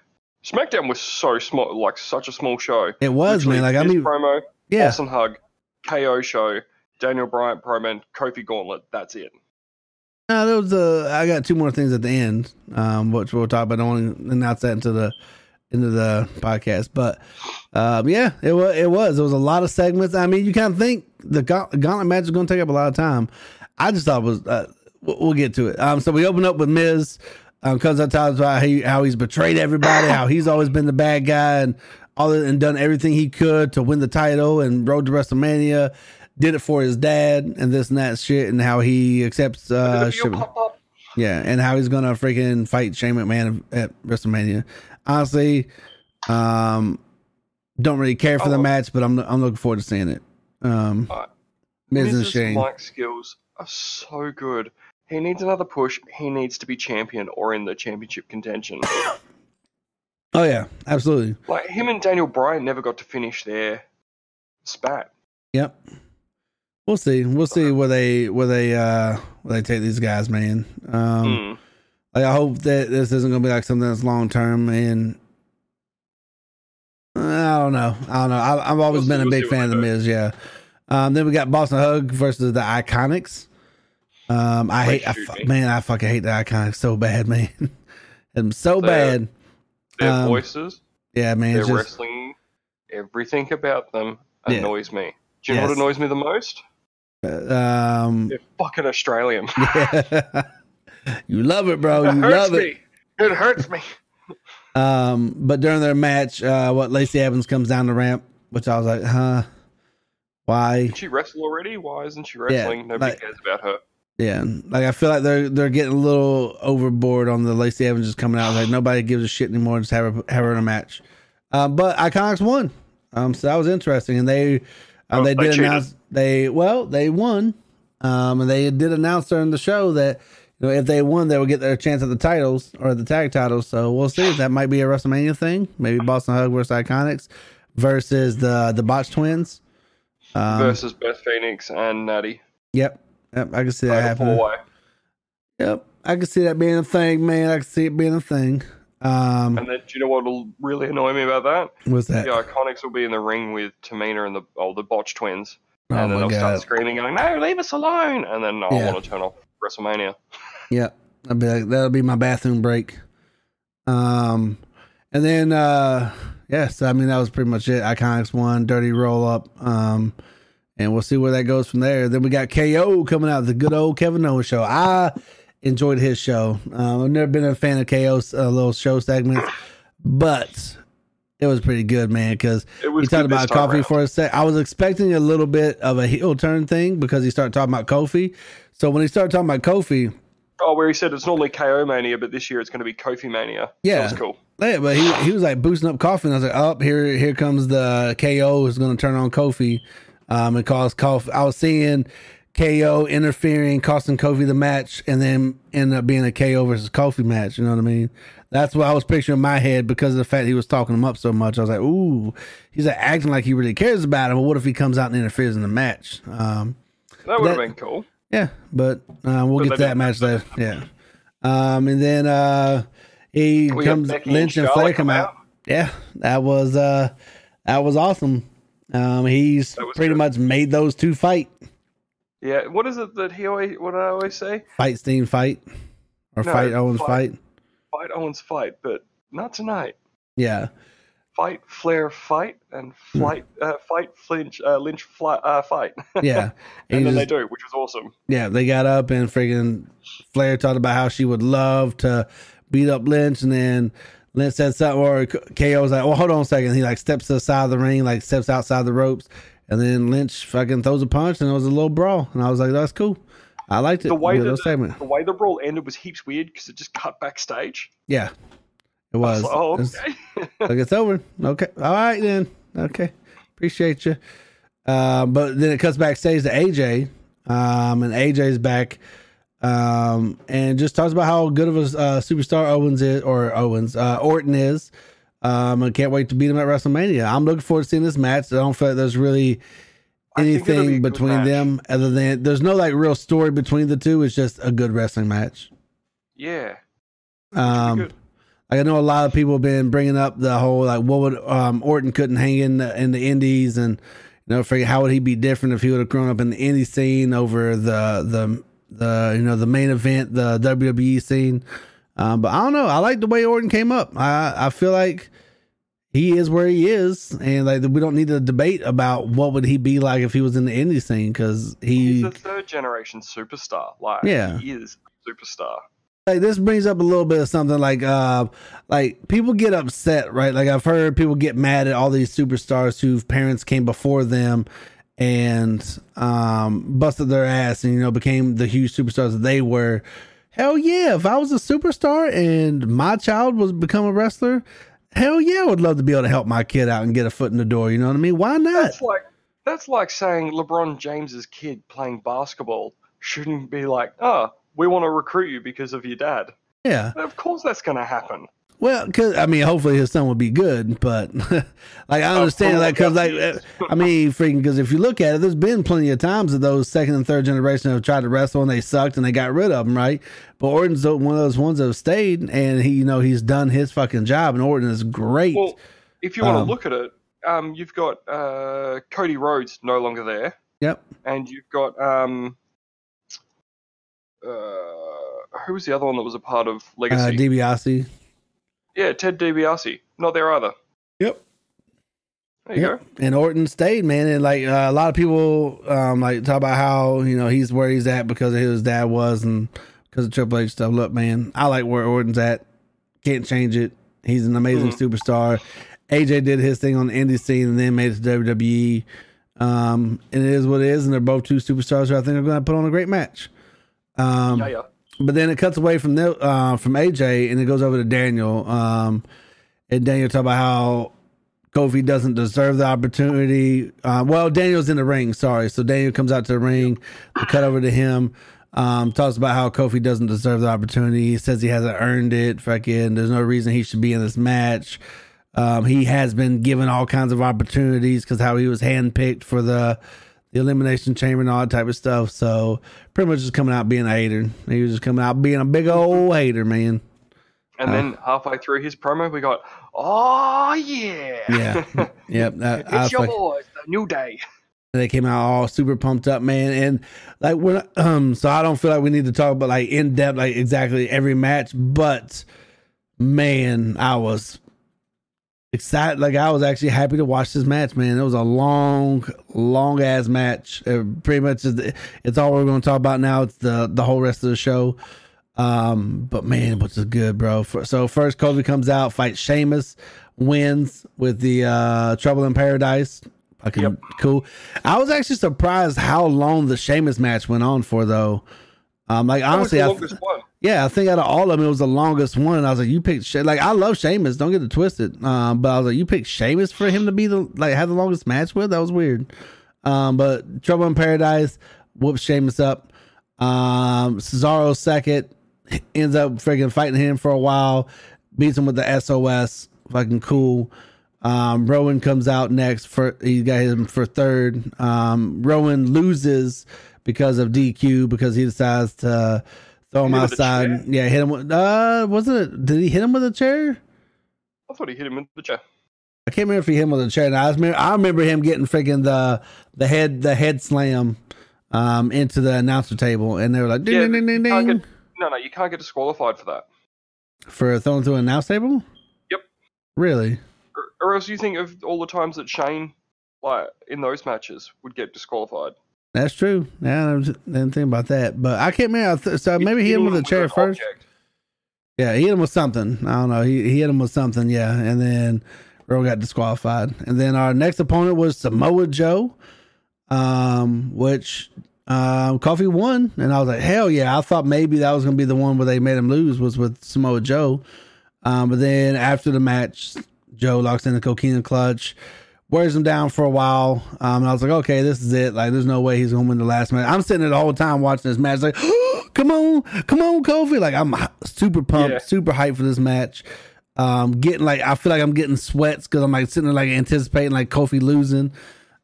SmackDown was so small, like such a small show. It was Literally, man, like I mean, promo, yeah, awesome hug, KO show, Daniel Bryan promo, Kofi Gauntlet. That's it. No, there was uh, I got two more things at the end, um, which we'll talk about. I don't want to announce that into the into the podcast, but um, yeah, it was it was It was a lot of segments. I mean, you kind of think the gauntlet match is going to take up a lot of time. I just thought it was. Uh, we'll get to it. Um, so we open up with Miz. Um, comes out talks about how, he, how he's betrayed everybody, how he's always been the bad guy, and all that, and done everything he could to win the title and road to WrestleMania. Did it for his dad and this and that shit, and how he accepts uh, shit- heel pop up? yeah, and how he's gonna freaking fight Shane McMahon at WrestleMania. Honestly, um, don't really care for the Oh. match, but I'm I'm looking forward to seeing it. Um, Alright. Miz and Shane. mic skills are so good. He needs another push. He needs to be champion or in the championship contention. [COUGHS] Oh yeah, absolutely. like him and Daniel Bryan never got to finish their spat. Yep. We'll see. We'll see where they where they uh where they take these guys, man. Um, Mm. like I hope that this isn't gonna be like something that's long term and. I don't know. I don't know. I, I've always We'll been see- a we'll big fan of the. Miz. Yeah. Um, then we got Boss 'n' Hug versus the Iconics. Um, I hate, I fu- man, I fucking hate the Iconics so bad, [LAUGHS] man. I'm so bad. Their Um, voices. Yeah, man. Their just, wrestling, everything about them Yeah. annoys me. Do you know what annoys me the most? Um, They're fucking Australian. yeah. [LAUGHS] [LAUGHS] you love it, bro. it You hurts love it. me. It hurts me. Um, but during their match, uh, what Lacey Evans comes down the ramp, which I was like, huh, why? Did she wrestle already? Why isn't she Yeah, wrestling? Nobody like- cares about her. Yeah, like I feel like they're they're getting a little overboard on the Lacey Evans just coming out. Like nobody gives a shit anymore. Just have her have her in a match. Um, but Iconics won. Um, so that was interesting, and they um, Oh, they they did cheated. announce they well they won. Um, and they did announce during the show that you know if they won, they would get their chance at the titles or the tag titles. So we'll see. That might be a WrestleMania thing. Maybe Boss 'n' Hug versus Iconics versus the the Botch Twins. Um, Versus Beth Phoenix and Natty. Yep, yep. I can see that happening. Yep, I can see that being a thing, man. I can see it being a thing. Um, And then, do you know what will really annoy me about that? what's that? The Iconics will be in the ring with Tamina and the oh, the Botch twins, oh and then my they'll start screaming, going, "No, leave us alone!" And then I Yeah. want to turn off WrestleMania. [LAUGHS] Yep, that'll be like, that'll be my bathroom break. Um, and then uh, yes, I mean that was pretty much it. Iconics one, dirty roll up. Um, and we'll see where that goes from there. Then we got KO coming out, the good old Kevin Owens show. I enjoyed his show. Um, I've never been a fan of KO's uh, little show segments, but it was pretty good, man. Because he talked about round. for a sec. I was expecting a little bit of a heel turn thing because he started talking about Kofi. So when he started talking about Kofi, Oh, where he said it's normally KO Mania, but this year it's going to be Kofi Mania. Yeah. that was cool. yeah, but he, he was like boosting up Kofi, and I was like, oh, here here comes the KO is going to turn on Kofi, um, and cause Kofi. I was seeing KO interfering, costing Kofi the match, and then end up being a KO versus Kofi match. You know what I mean? That's what I was picturing in my head because of the fact he was talking him up so much. I was like, ooh, he's like acting like he really cares about him. But what if he comes out and interferes in the match? Um, That would have been cool. Yeah, but uh, we'll But get to that match later. Yeah. Um, and then uh, he We comes Lynch and and Flair come come out. Yeah, that was uh, that was awesome. Um, he's pretty good. much made those two fight, Yeah, what is it that he always? What I always say? fight Steen fight, or No, fight Owens fight. fight. Fight Owens fight, but not tonight. Yeah, Fight Flair fight and Hmm. flight uh, fight Flinch uh, Lynch fly, uh, fight. [LAUGHS] yeah, and he then just- they do, which was awesome. yeah. They got up and freaking Flair talked about how she would love to beat up Lynch, and then Lynch said something, or KO was like, "Well, hold on a second. He like steps to the side of the ring, like steps outside the ropes, and then Lynch fucking throws a punch, and it was a little brawl, and I was like, "That's cool. I liked it. The way Good that little segment. the way the brawl ended was heaps weird because it just cut backstage. Yeah, it was. was [LAUGHS] like, oh, okay. [LAUGHS] like it's over. Okay, all right then. Okay, appreciate you. Uh, but then it cuts backstage to AJ, um, and AJ's back, um, and just talks about how good of a uh, superstar Owens is, or Owens uh, Orton is. Um, I can't wait to beat him at WrestleMania. I'm looking forward to seeing this match. I don't feel like there's really Be anything between them other than there's no like real story between the two. It's just a good wrestling match. yeah, Um, I know a lot of people have been bringing up the whole like what would um, Orton couldn't hang in the in the Indies and you know figure how would he be different if he would have grown up in the indie scene over the the the you know the main event the WWE scene. Um, but I don't know. I like the way Orton came up. I I feel like he is where he is, and like we don't need to debate about what would he be like if he was in the indie scene because he he's a third generation superstar. Like, Yeah. he is a superstar. like this brings up a little bit of something like uh like people get upset right like i've heard people get mad at all these superstars whose parents came before them and um busted their ass and you know became the huge superstars that they were hell yeah if i was a superstar and my child was become a wrestler hell yeah i would love to be able to help my kid out and get a foot in the door you know what i mean why not That's like that's like saying LeBron James's kid playing basketball shouldn't be like, oh, we want to recruit you because of your dad. yeah Of course, that's going to happen. Well, cause I mean, hopefully his son would be good, but [LAUGHS] like I understand that because like. I mean, freaking because if you look at it, there's been plenty of times that those second and third generation have tried to wrestle and they sucked and they got rid of them, right? But Orton's one of those ones that have stayed and he, you know, he's done his fucking job and Orton is great. Well, if you want Um, to look at it, um, you've got uh, Cody Rhodes no longer there, yep. and you've got um, uh, who was the other one that was a part of Uh, Legacy? DiBiase. Yeah, Ted DiBiase, not there either. Yep. There you Yep. And Orton stayed, man. And like uh, a lot of people, um, like talk about how you know he's where he's at because of who his dad was and because of Triple H stuff. Look, man, I like where Orton's at. Can't change it. He's an amazing Mm. superstar. AJ did his thing on the indie scene and then made it to WWE. Um, and it is what it is. And they're both two superstars who I think are going to put on a great match. Um. Yeah, yeah. But then it cuts away from the, uh, from AJ and it goes over to Daniel. Um, and Daniel talk about how Kofi doesn't deserve the opportunity. Uh, well, Daniel's in the ring. Sorry, so Daniel comes out to the ring. Cut over to him. Um, talks about how Kofi doesn't deserve the opportunity. He says he hasn't earned it. Fucking, there's no reason he should be in this match. Um, he has been given all kinds of opportunities because how he was handpicked for the the elimination chamber and all that type of stuff. So pretty much just coming out being a hater. He was just coming out being a big old hater, man. And then halfway through his promo, we got, oh yeah, Yeah, [LAUGHS] yep. I, I it's your fuck- boys, the New Day. they came out all super pumped up, man. And like we're um, so I don't feel like we need to talk about like in depth, like exactly every match, but man, I was excited. Like I was actually happy to watch this match, man. It was a long, long ass match. Uh, pretty much, is- it's all we're going to talk about now. It's the the whole rest of the show. Um, but man, which is good, bro. For, so first, Kofi comes out, fights Sheamus, wins with the uh Trouble in Paradise. Fucking Yep. cool. I was actually surprised how long the Sheamus match went on for, though. Um, like honestly, I. yeah, I think out of all of them, it was the longest one. I was like, you picked She- like I love Sheamus. Don't get it twisted. Um, but I was like, you picked Sheamus for him to be the like have the longest match with. That was weird. Um, but Trouble in Paradise whoops Sheamus up. Um, Cesaro second ends up freaking fighting him for a while, beats him with the SOS. Fucking cool. Um, Rowan comes out next for he got him for third. Um, Rowan loses because of DQ because he decides to throw him outside. Yeah, hit him with uh wasn't it did he hit him with a chair? I thought he hit him with the chair. I can't remember if he hit him with a chair. I, remember, I remember him getting freaking the the head the head slam um into the announcer table and they were like ding Yeah, ding ding ding you can't ding get- No, no, you can't get disqualified for that. for throwing through an announce table? Yep. Really? Or, or else you think of all the times that Shane, like in those matches, would get disqualified. That's true. Yeah, I didn't think about that. But I can't remember. Th- So maybe he hit him with a chair first. object. Yeah, he hit him with something. I don't know. He, he hit him with something. Yeah, and then Rowe got disqualified. And then our next opponent was Samoa Joe, um, which um, Kofi won. And I was like, hell yeah! I thought maybe that was gonna be the one where they made him lose was with Samoa Joe. Um, but then after the match, Joe locks in the Coquina Clutch. Wears him down for a while, um, and I was like, "Okay, this is it. Like, there's no way he's gonna win the last match." I'm sitting there the whole time watching this match, like, [GASPS] "Come on, come on, Kofi!" Like, I'm super pumped, Yeah. super hyped for this match. Um, getting like, I feel like I'm getting sweats because I'm like sitting there like anticipating like Kofi losing.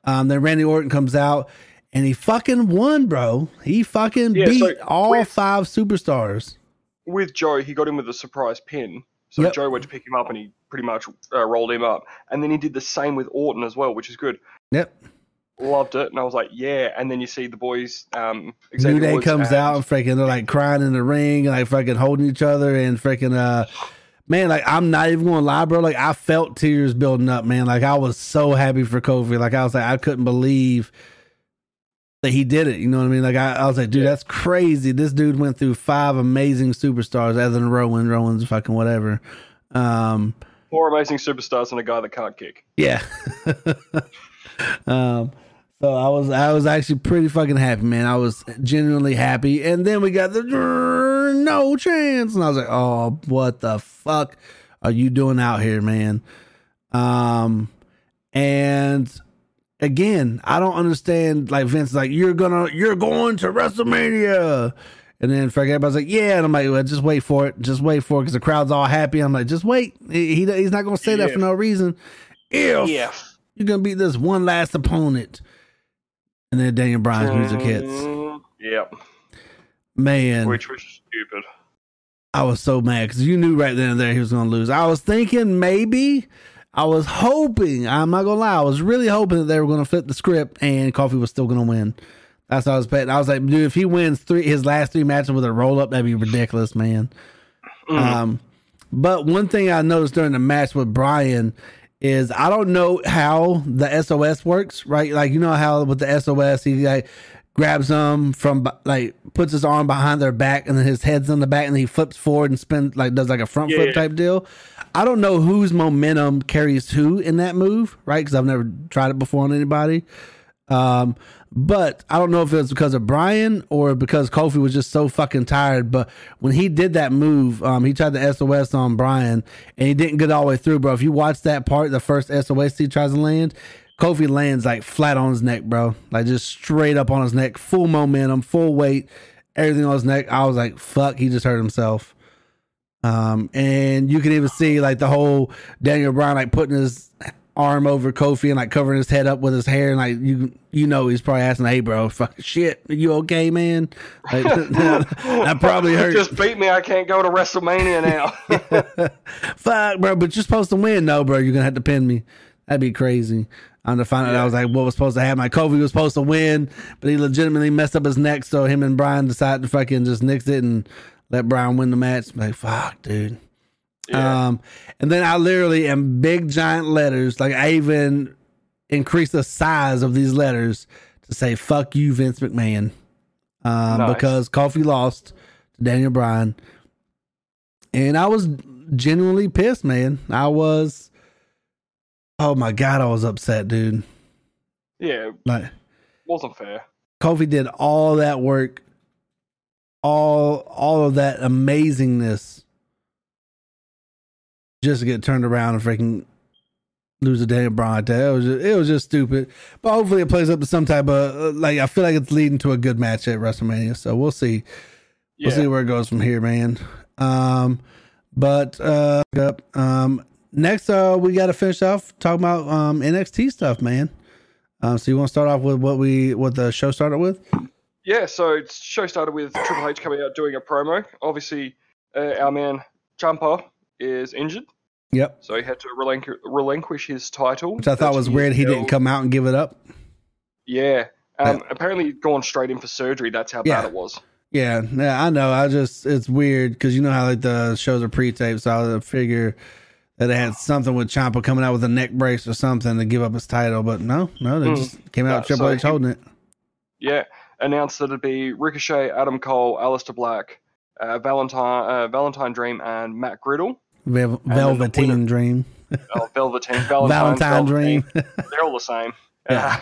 Um, then Randy Orton comes out and he fucking won, bro. He fucking Yeah, beat so all with- five superstars. With Joe, he got him with a surprise pin. So Yep. Joe went to pick him up and he pretty much uh, rolled him up. And then he did the same with Orton as well, which is good. Yep. Loved it. And I was like, yeah. And then you see the boys. Um, New Day Woods comes and- out and freaking they're like crying in the ring and like freaking holding each other and freaking uh man like I'm not even gonna lie bro like I felt tears building up man like I was so happy for Kofi like I was like I couldn't believe that he did it you know what I mean like I, I was like dude Yeah. that's crazy this dude went through five amazing superstars other than Rowan Rowan's fucking whatever um More amazing superstars than a guy that can't kick. yeah. [LAUGHS] um, so I was I was actually pretty fucking happy, man. I was genuinely happy. And then we got the [LAUGHS] no chance, and I was like, oh, what the fuck are you doing out here, man? Um, and again, I don't understand. Like Vince, like you're gonna you're going to WrestleMania. And then Frank, everybody's like, yeah. And I'm like, well, just wait for it. Just wait for it because the crowd's all happy. I'm like, just wait. He, he- he's not going to say that for no reason. If Yeah. you're going to beat this one last opponent. And then Daniel Bryan's music mm-hmm. hits. Yep. Man, Which was stupid. I was so mad because you knew right then and there he was going to lose. I was thinking maybe, I was hoping, I'm not going to lie, I was really hoping that they were going to flip the script and Kofi was still going to win. That's what I was betting. I was like, dude, if he wins three his last three matches with a roll up, that'd be ridiculous, man. Mm. Um, but one thing I noticed during the match with Bryan is I don't know how the SOS works, right? Like you know how with the SOS he like grabs them from like puts his arm behind their back and then his head's on the back and he flips forward and spins like does like a front Yeah, flip yeah. type deal. I don't know whose momentum carries who in that move, right? Because I've never tried it before on anybody. Um, but I don't know if it was because of Bryan or because Kofi was just so fucking tired. But when he did that move, um, he tried the SOS on Bryan and he didn't get all the way through, bro. If you watch that part, the first SOS he tries to land, Kofi lands like flat on his neck, bro. Like just straight up on his neck, full momentum, full weight, everything on his neck. I was like, fuck, he just hurt himself. Um, and you can even see like the whole Daniel Bryan like putting his arm over Kofi and like covering his head up with his hair and like you you know he's probably asking, Hey bro, [LAUGHS] fuck shit, are you okay, man? Like, [LAUGHS] that probably [LAUGHS] hurt. Just beat me. I can't go to WrestleMania now. fuck, bro, but you're supposed to win. No, bro, you're gonna have to pin me. That'd be crazy. I'm to find out I was like, what was supposed to happen? Like Kofi was supposed to win, but he legitimately messed up his neck, so him and Bryan decided to fucking just nix it and let Bryan win the match. Like, fuck, dude. Yeah. Um, and then I literally in big giant letters, like I even increased the size of these letters to say "fuck you, Vince McMahon," um, Nice. because Kofi lost to Daniel Bryan, and I was genuinely pissed, man. I was, oh my god, I was upset, dude. yeah, Like wasn't fair. Kofi did all that work, all all of that amazingness, just to get turned around and freaking lose a like that. It was just, it was just stupid. But hopefully it plays up to some type of uh, like I feel like it's leading to a good match at WrestleMania. So we'll see. Yeah. We'll see where it goes from here, man. Um, but uh. Um, next, uh, we got to finish off talking about um NXT stuff, man. Um, so you want to start off with what we what the show started with? Yeah, so show started with Triple H coming out doing a promo. Obviously, uh, our man Ciampa is injured, Yep. so he had to relinqu- relinquish his title. Which I thought was weird. He didn't come out and give it up. Yeah. Um, Yeah. Apparently, he'd gone straight in for surgery. That's how Yeah. bad it was. Yeah, yeah, I know. I just it's weird because you know how like the shows are pre-taped, so I would figure that it had something with Ciampa coming out with a neck brace or something to give up his title, but no, no, they Mm. just came out No, with Triple so H holding it. Yeah. Announced that it'd be Ricochet, Adam Cole, Aleister Black, uh, Valentine, uh, Valentine Dream, and Matt Riddle. Vel- the Velveteen Dream, Oh, Velveteen, [LAUGHS] Valentine. Dream. [LAUGHS] They're all the same. Yeah.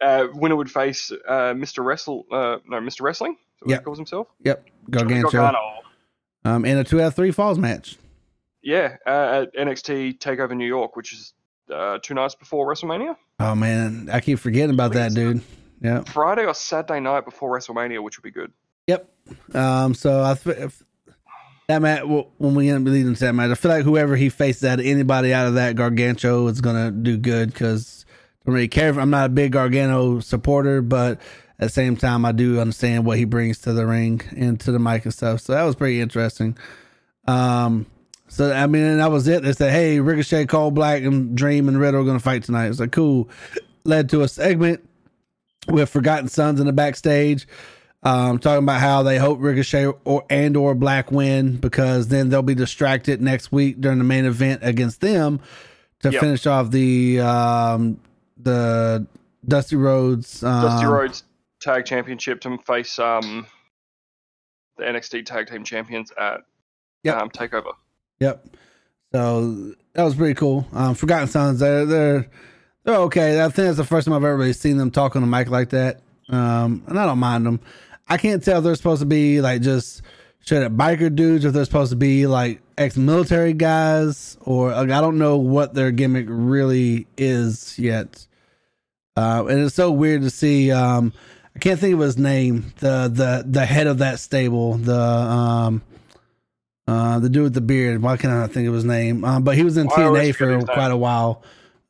Uh, uh, winner would face uh, Mr. Wrestle, uh, no, Mr. Wrestling. He calls himself. yep. Gargano. Um, and a two out of three falls match. Yeah, uh, at NXT Takeover New York, which is uh, two nights before WrestleMania. Oh man, I keep forgetting about that, dude. Yeah. Friday or Saturday night before WrestleMania, which would be good. Yep. Um. So I th- that match when we end up leading to that match, I feel like whoever he faces out of anybody out of that Gargancho is gonna do good because I don't really care. If, I'm not a big Gargano supporter, but at the same time, I do understand what he brings to the ring and to the mic and stuff. So that was pretty interesting. Um. So I mean, and that was it. They said, "Hey, Ricochet, Cole Black, and Dream and Riddle are gonna fight tonight." It's like cool. Led to a segment with Forgotten Sons in the backstage, um, talking about how they hope Ricochet or and or Black win because then they'll be distracted next week during the main event against them to Yep. finish off the um, the Dusty Rhodes. Um, Dusty Rhodes Tag Championship to face um, the NXT Tag Team Champions at Yep. um, Takeover. Yep. So that was pretty cool. Um, Forgotten Sons, they're they're they're okay. I think that's the first time I've ever really seen them talk on the mic like that. Um, and I don't mind them. I can't tell if they're supposed to be like just straight up biker dudes, or if they're supposed to be like ex-military guys, or like, I don't know what their gimmick really is yet. Uh, and it's so weird to see. Um, I can't think of his name. The the the head of that stable. The um, uh, the dude with the beard. Why can't I think of his name? Um, but he was in TNA for quite a while.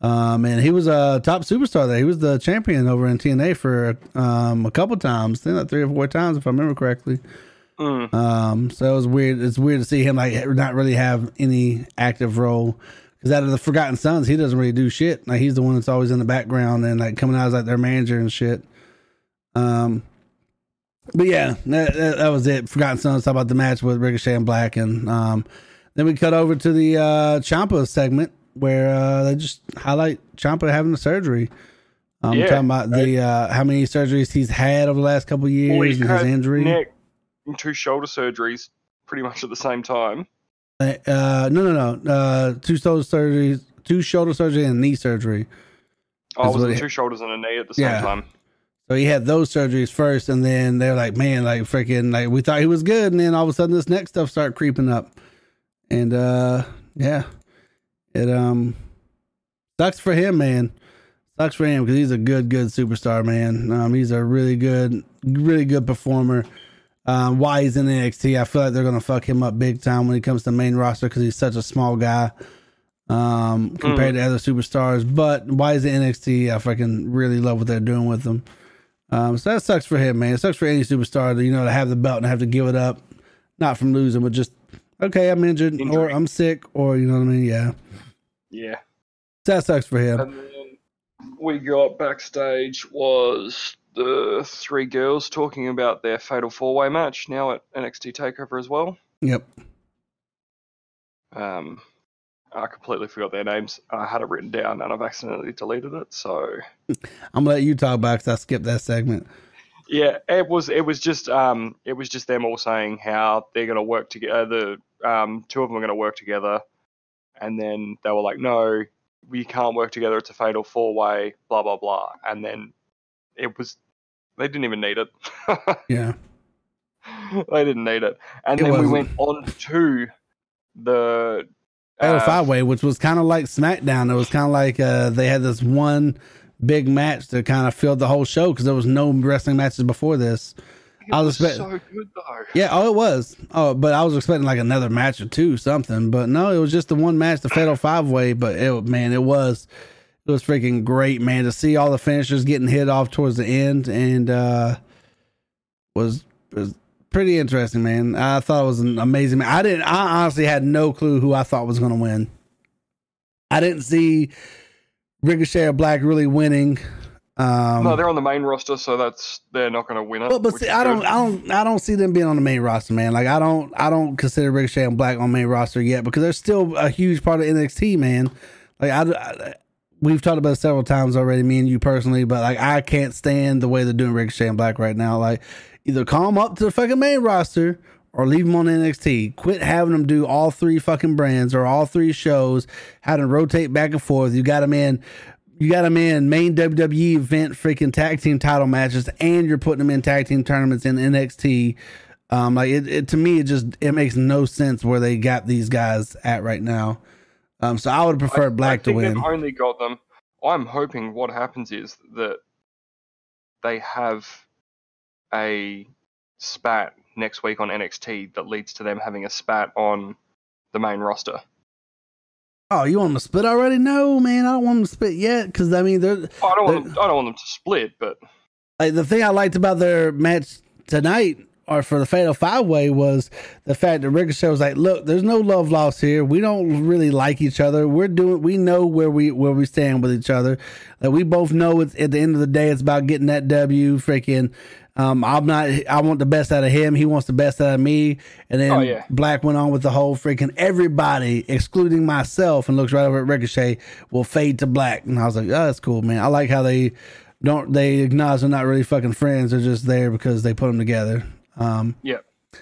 Um, and he was a top superstar there. He was the champion over in TNA for um, a couple times. I think like three or four times, if I remember correctly. Mm. Um, so it was weird. It's weird to see him like not really have any active role because out of the Forgotten Sons, he doesn't really do shit. Like he's the one that's always in the background and like coming out as like their manager and shit. Um, but yeah, that, that, that was it. Forgotten Sons talk about the match with Ricochet and Black, and um, then we cut over to the uh, Ciampa segment where uh, they just highlight Ciampa having the surgery. I'm Yeah, talking about the uh, how many surgeries he's had over the last couple of years Well, and his injury. neck and two shoulder surgeries pretty much at the same time. Uh, no, no, no. Uh, two shoulder surgeries, two shoulder surgery and knee surgery. Oh, was he- two shoulders and a knee at the same Yeah. time. So he had those surgeries first, and then they're like, man, like freaking, like we thought he was good, and then all of a sudden this next stuff started creeping up, and uh, yeah, it um sucks for him, man. Sucks for him because he's a good, good superstar, man. Um, he's a really good, really good performer. Um, why he's in NXT, I feel like they're gonna fuck him up big time when he comes to the main roster because he's such a small guy um, compared to other superstars. But why is in NXT, I fucking really love what they're doing with him. Um, so that sucks for him, man. It sucks for any superstar to you know to have the belt and have to give it up, not from losing, but just okay, I'm injured or I'm sick or you know what I mean. Yeah, Yeah. so that sucks for him. And then we got backstage was the three girls talking about their fatal four way match now at NXT Takeover as well. Yep. Um, I completely forgot their names. I had it written down and I've accidentally deleted it. So [LAUGHS] I'm gonna let you talk about because I skipped that segment. yeah, it was it was just um it was just them all saying how they're gonna work together. The um two of them are gonna work together, and then they were like, no, we can't work together. It's a fatal four way. Blah blah blah. And then it was they didn't even need it. [LAUGHS] Yeah. they didn't need it. And It then we wasn't. went on to the Fatal uh, five way, which was kind of like SmackDown. It was kind of like uh, they had this one big match that kind of filled the whole show because there was no wrestling matches before this. I was was expect- so good though. Yeah, oh, it was. Oh, but I was expecting like another match or two, something. But no, it was just the one match, the Fatal Five Way. But it, man, it was, it was freaking great, man, to see all the finishers getting hit off towards the end, and uh was was pretty interesting, man. I thought it was an amazing. ma- I didn't. I honestly had no clue who I thought was going to win. I didn't see Ricochet or Black really winning. Um, no, they're on the main roster, so that's they're not going to win it. but but see, I don't good. I don't I don't see them being on the main roster, man. Like I don't I don't consider Ricochet and Black on main roster yet because they're still a huge part of NXT, man. Like I, I- we've talked about it several times already, me and you personally, but like I can't stand the way they're doing Ricochet and Black right now. Like either call them up to the fucking main roster or leave them on NXT. Quit having them do all three fucking brands or all three shows, have them rotate back and forth. You got them in you got them in main WWE event freaking tag team title matches, and you're putting them in tag team tournaments in NXT. Um, like it, it to me, it just it makes no sense where they got these guys at right now. Um, so I would prefer I- Black I to win. They've only got them. I'm hoping what happens is that they have a spat next week on NXT that leads to them having a spat on the main roster. Oh, you want them to split already? No, man, I don't want them to split yet because I mean they're oh, I don't want them, I don't want them to split, but like the thing I liked about their match tonight or for the Fatal Five Way was the fact that Ricochet was like, "Look, there's no love lost here. We don't really like each other. We're doing. We know where we where we stand with each other. Like we both know it's at the end of the day, it's about getting that W. Freaking." Um, I'm not. I want the best out of him. He wants the best out of me. And then Oh, yeah. Black went on with the whole freaking everybody, excluding myself, and looks right over at Ricochet. Will fade to black, and I was like, "Oh, that's cool, man. I like how they don't they acknowledge they're not really fucking friends. They're just there because they put them together." Um, yeah.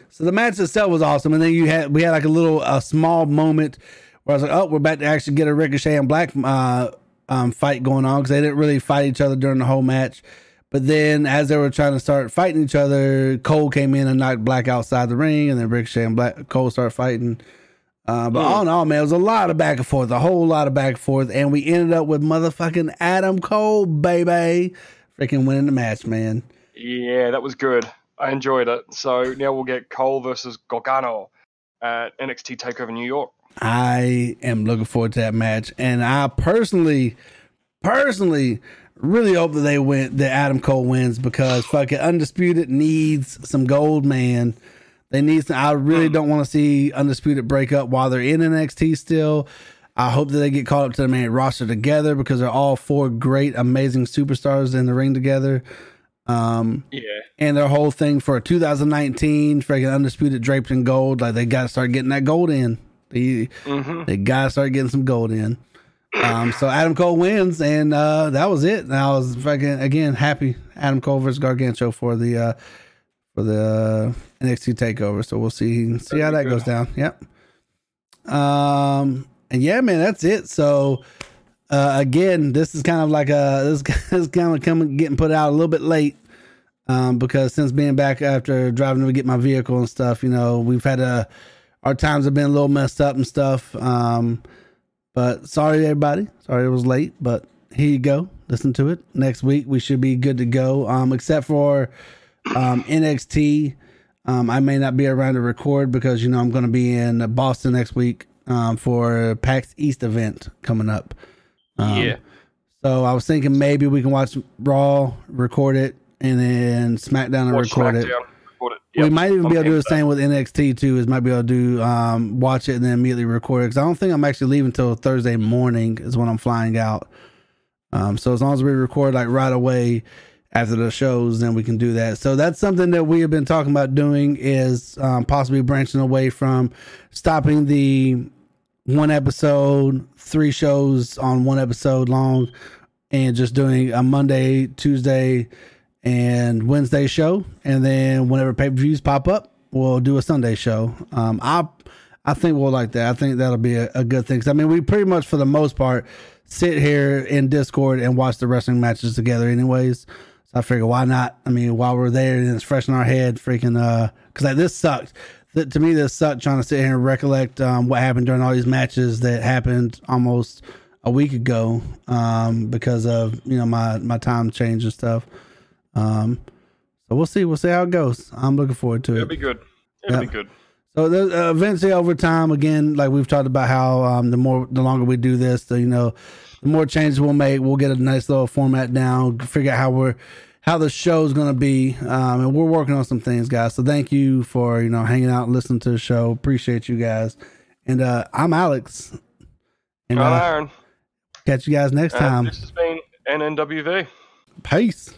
so the match itself was awesome, and then you had we had like a little a small moment where I was like, "Oh, we're about to actually get a Ricochet and Black uh, um, fight going on because they didn't really fight each other during the whole match." But then, as they were trying to start fighting each other, Cole came in and knocked Black outside the ring, and then Ricochet and Black Cole started fighting. Uh, but Hmm. all in all, man, it was a lot of back and forth, a whole lot of back and forth, and we ended up with motherfucking Adam Cole, baby, freaking winning the match, man. Yeah, that was good. I enjoyed it. So now we'll get Cole versus Gargano at NXT Takeover New York. I am looking forward to that match, and I personally, personally, really hope that they win. That Adam Cole wins because fucking undisputed needs some gold, man. They need. Some, I really don't want to see undisputed break up while they're in NXT still. I hope that they get called up to the main roster together because they're all four great, amazing superstars in the ring together. Um, Yeah. and their whole thing for 2019, freaking undisputed draped in gold. Like they got to start getting that gold in. They hmm they gotta start getting some gold in. Um, so Adam Cole wins, and uh, that was it. And I was fucking again happy. Adam Cole versus Gargano for the uh, for the uh, NXT Takeover. So we'll see see how that goes down. Yep. Um, and yeah, man, that's it. So uh, again, this is kind of like a this, [LAUGHS] this is kind of coming getting put out a little bit late. Um, because since being back after driving to get my vehicle and stuff, you know, we've had a our times have been a little messed up and stuff. Um, but sorry, everybody. Sorry it was late, but here you go. Listen to it. Next week we should be good to go. Um, except for um, NXT. Um, I may not be around to record because you know I'm going to be in Boston next week um, for PAX East event coming up. Um, yeah. So I was thinking maybe we can watch Raw, record it, and then SmackDown and Watch record it. SmackDown, record it. we might even be able to do the same with NXT too. Is might be able to do um, watch it and then immediately record it because I don't think I'm actually leaving until Thursday morning is when I'm flying out. Um, so as long as we record like right away after the shows, then we can do that. So that's something that we have been talking about doing is um, possibly branching away from stopping the one episode, three shows on one episode long, and just doing a Monday, Tuesday, and Wednesday show, and then whenever pay per views pop up, we'll do a Sunday show. Um, I I think we'll like that. I think that'll be a, a good thing. 'Cause, I mean, we pretty much for the most part sit here in Discord and watch the wrestling matches together, anyways. So I figure why not? I mean, while we're there and it's fresh in our head, freaking uh, because like this sucked. Th- to me, this sucked trying to sit here and recollect um, what happened during all these matches that happened almost a week ago um, because of you know my my time change and stuff. Um, so we'll see. We'll see how it goes. I'm looking forward to It'll it. be good. It'll Yep. be good. So the, uh, eventually, over time, again, like we've talked about, how um, the more, the longer we do this, the you know, the more changes we'll make. We'll get a nice little format down, figure out how we're, how the show's gonna be, um, and we're working on some things, guys. So thank you for you know hanging out and listening to the show. Appreciate you guys. And uh, I'm Alex, and uh, Aaron. catch you guys next time. this has been NNWV. Peace.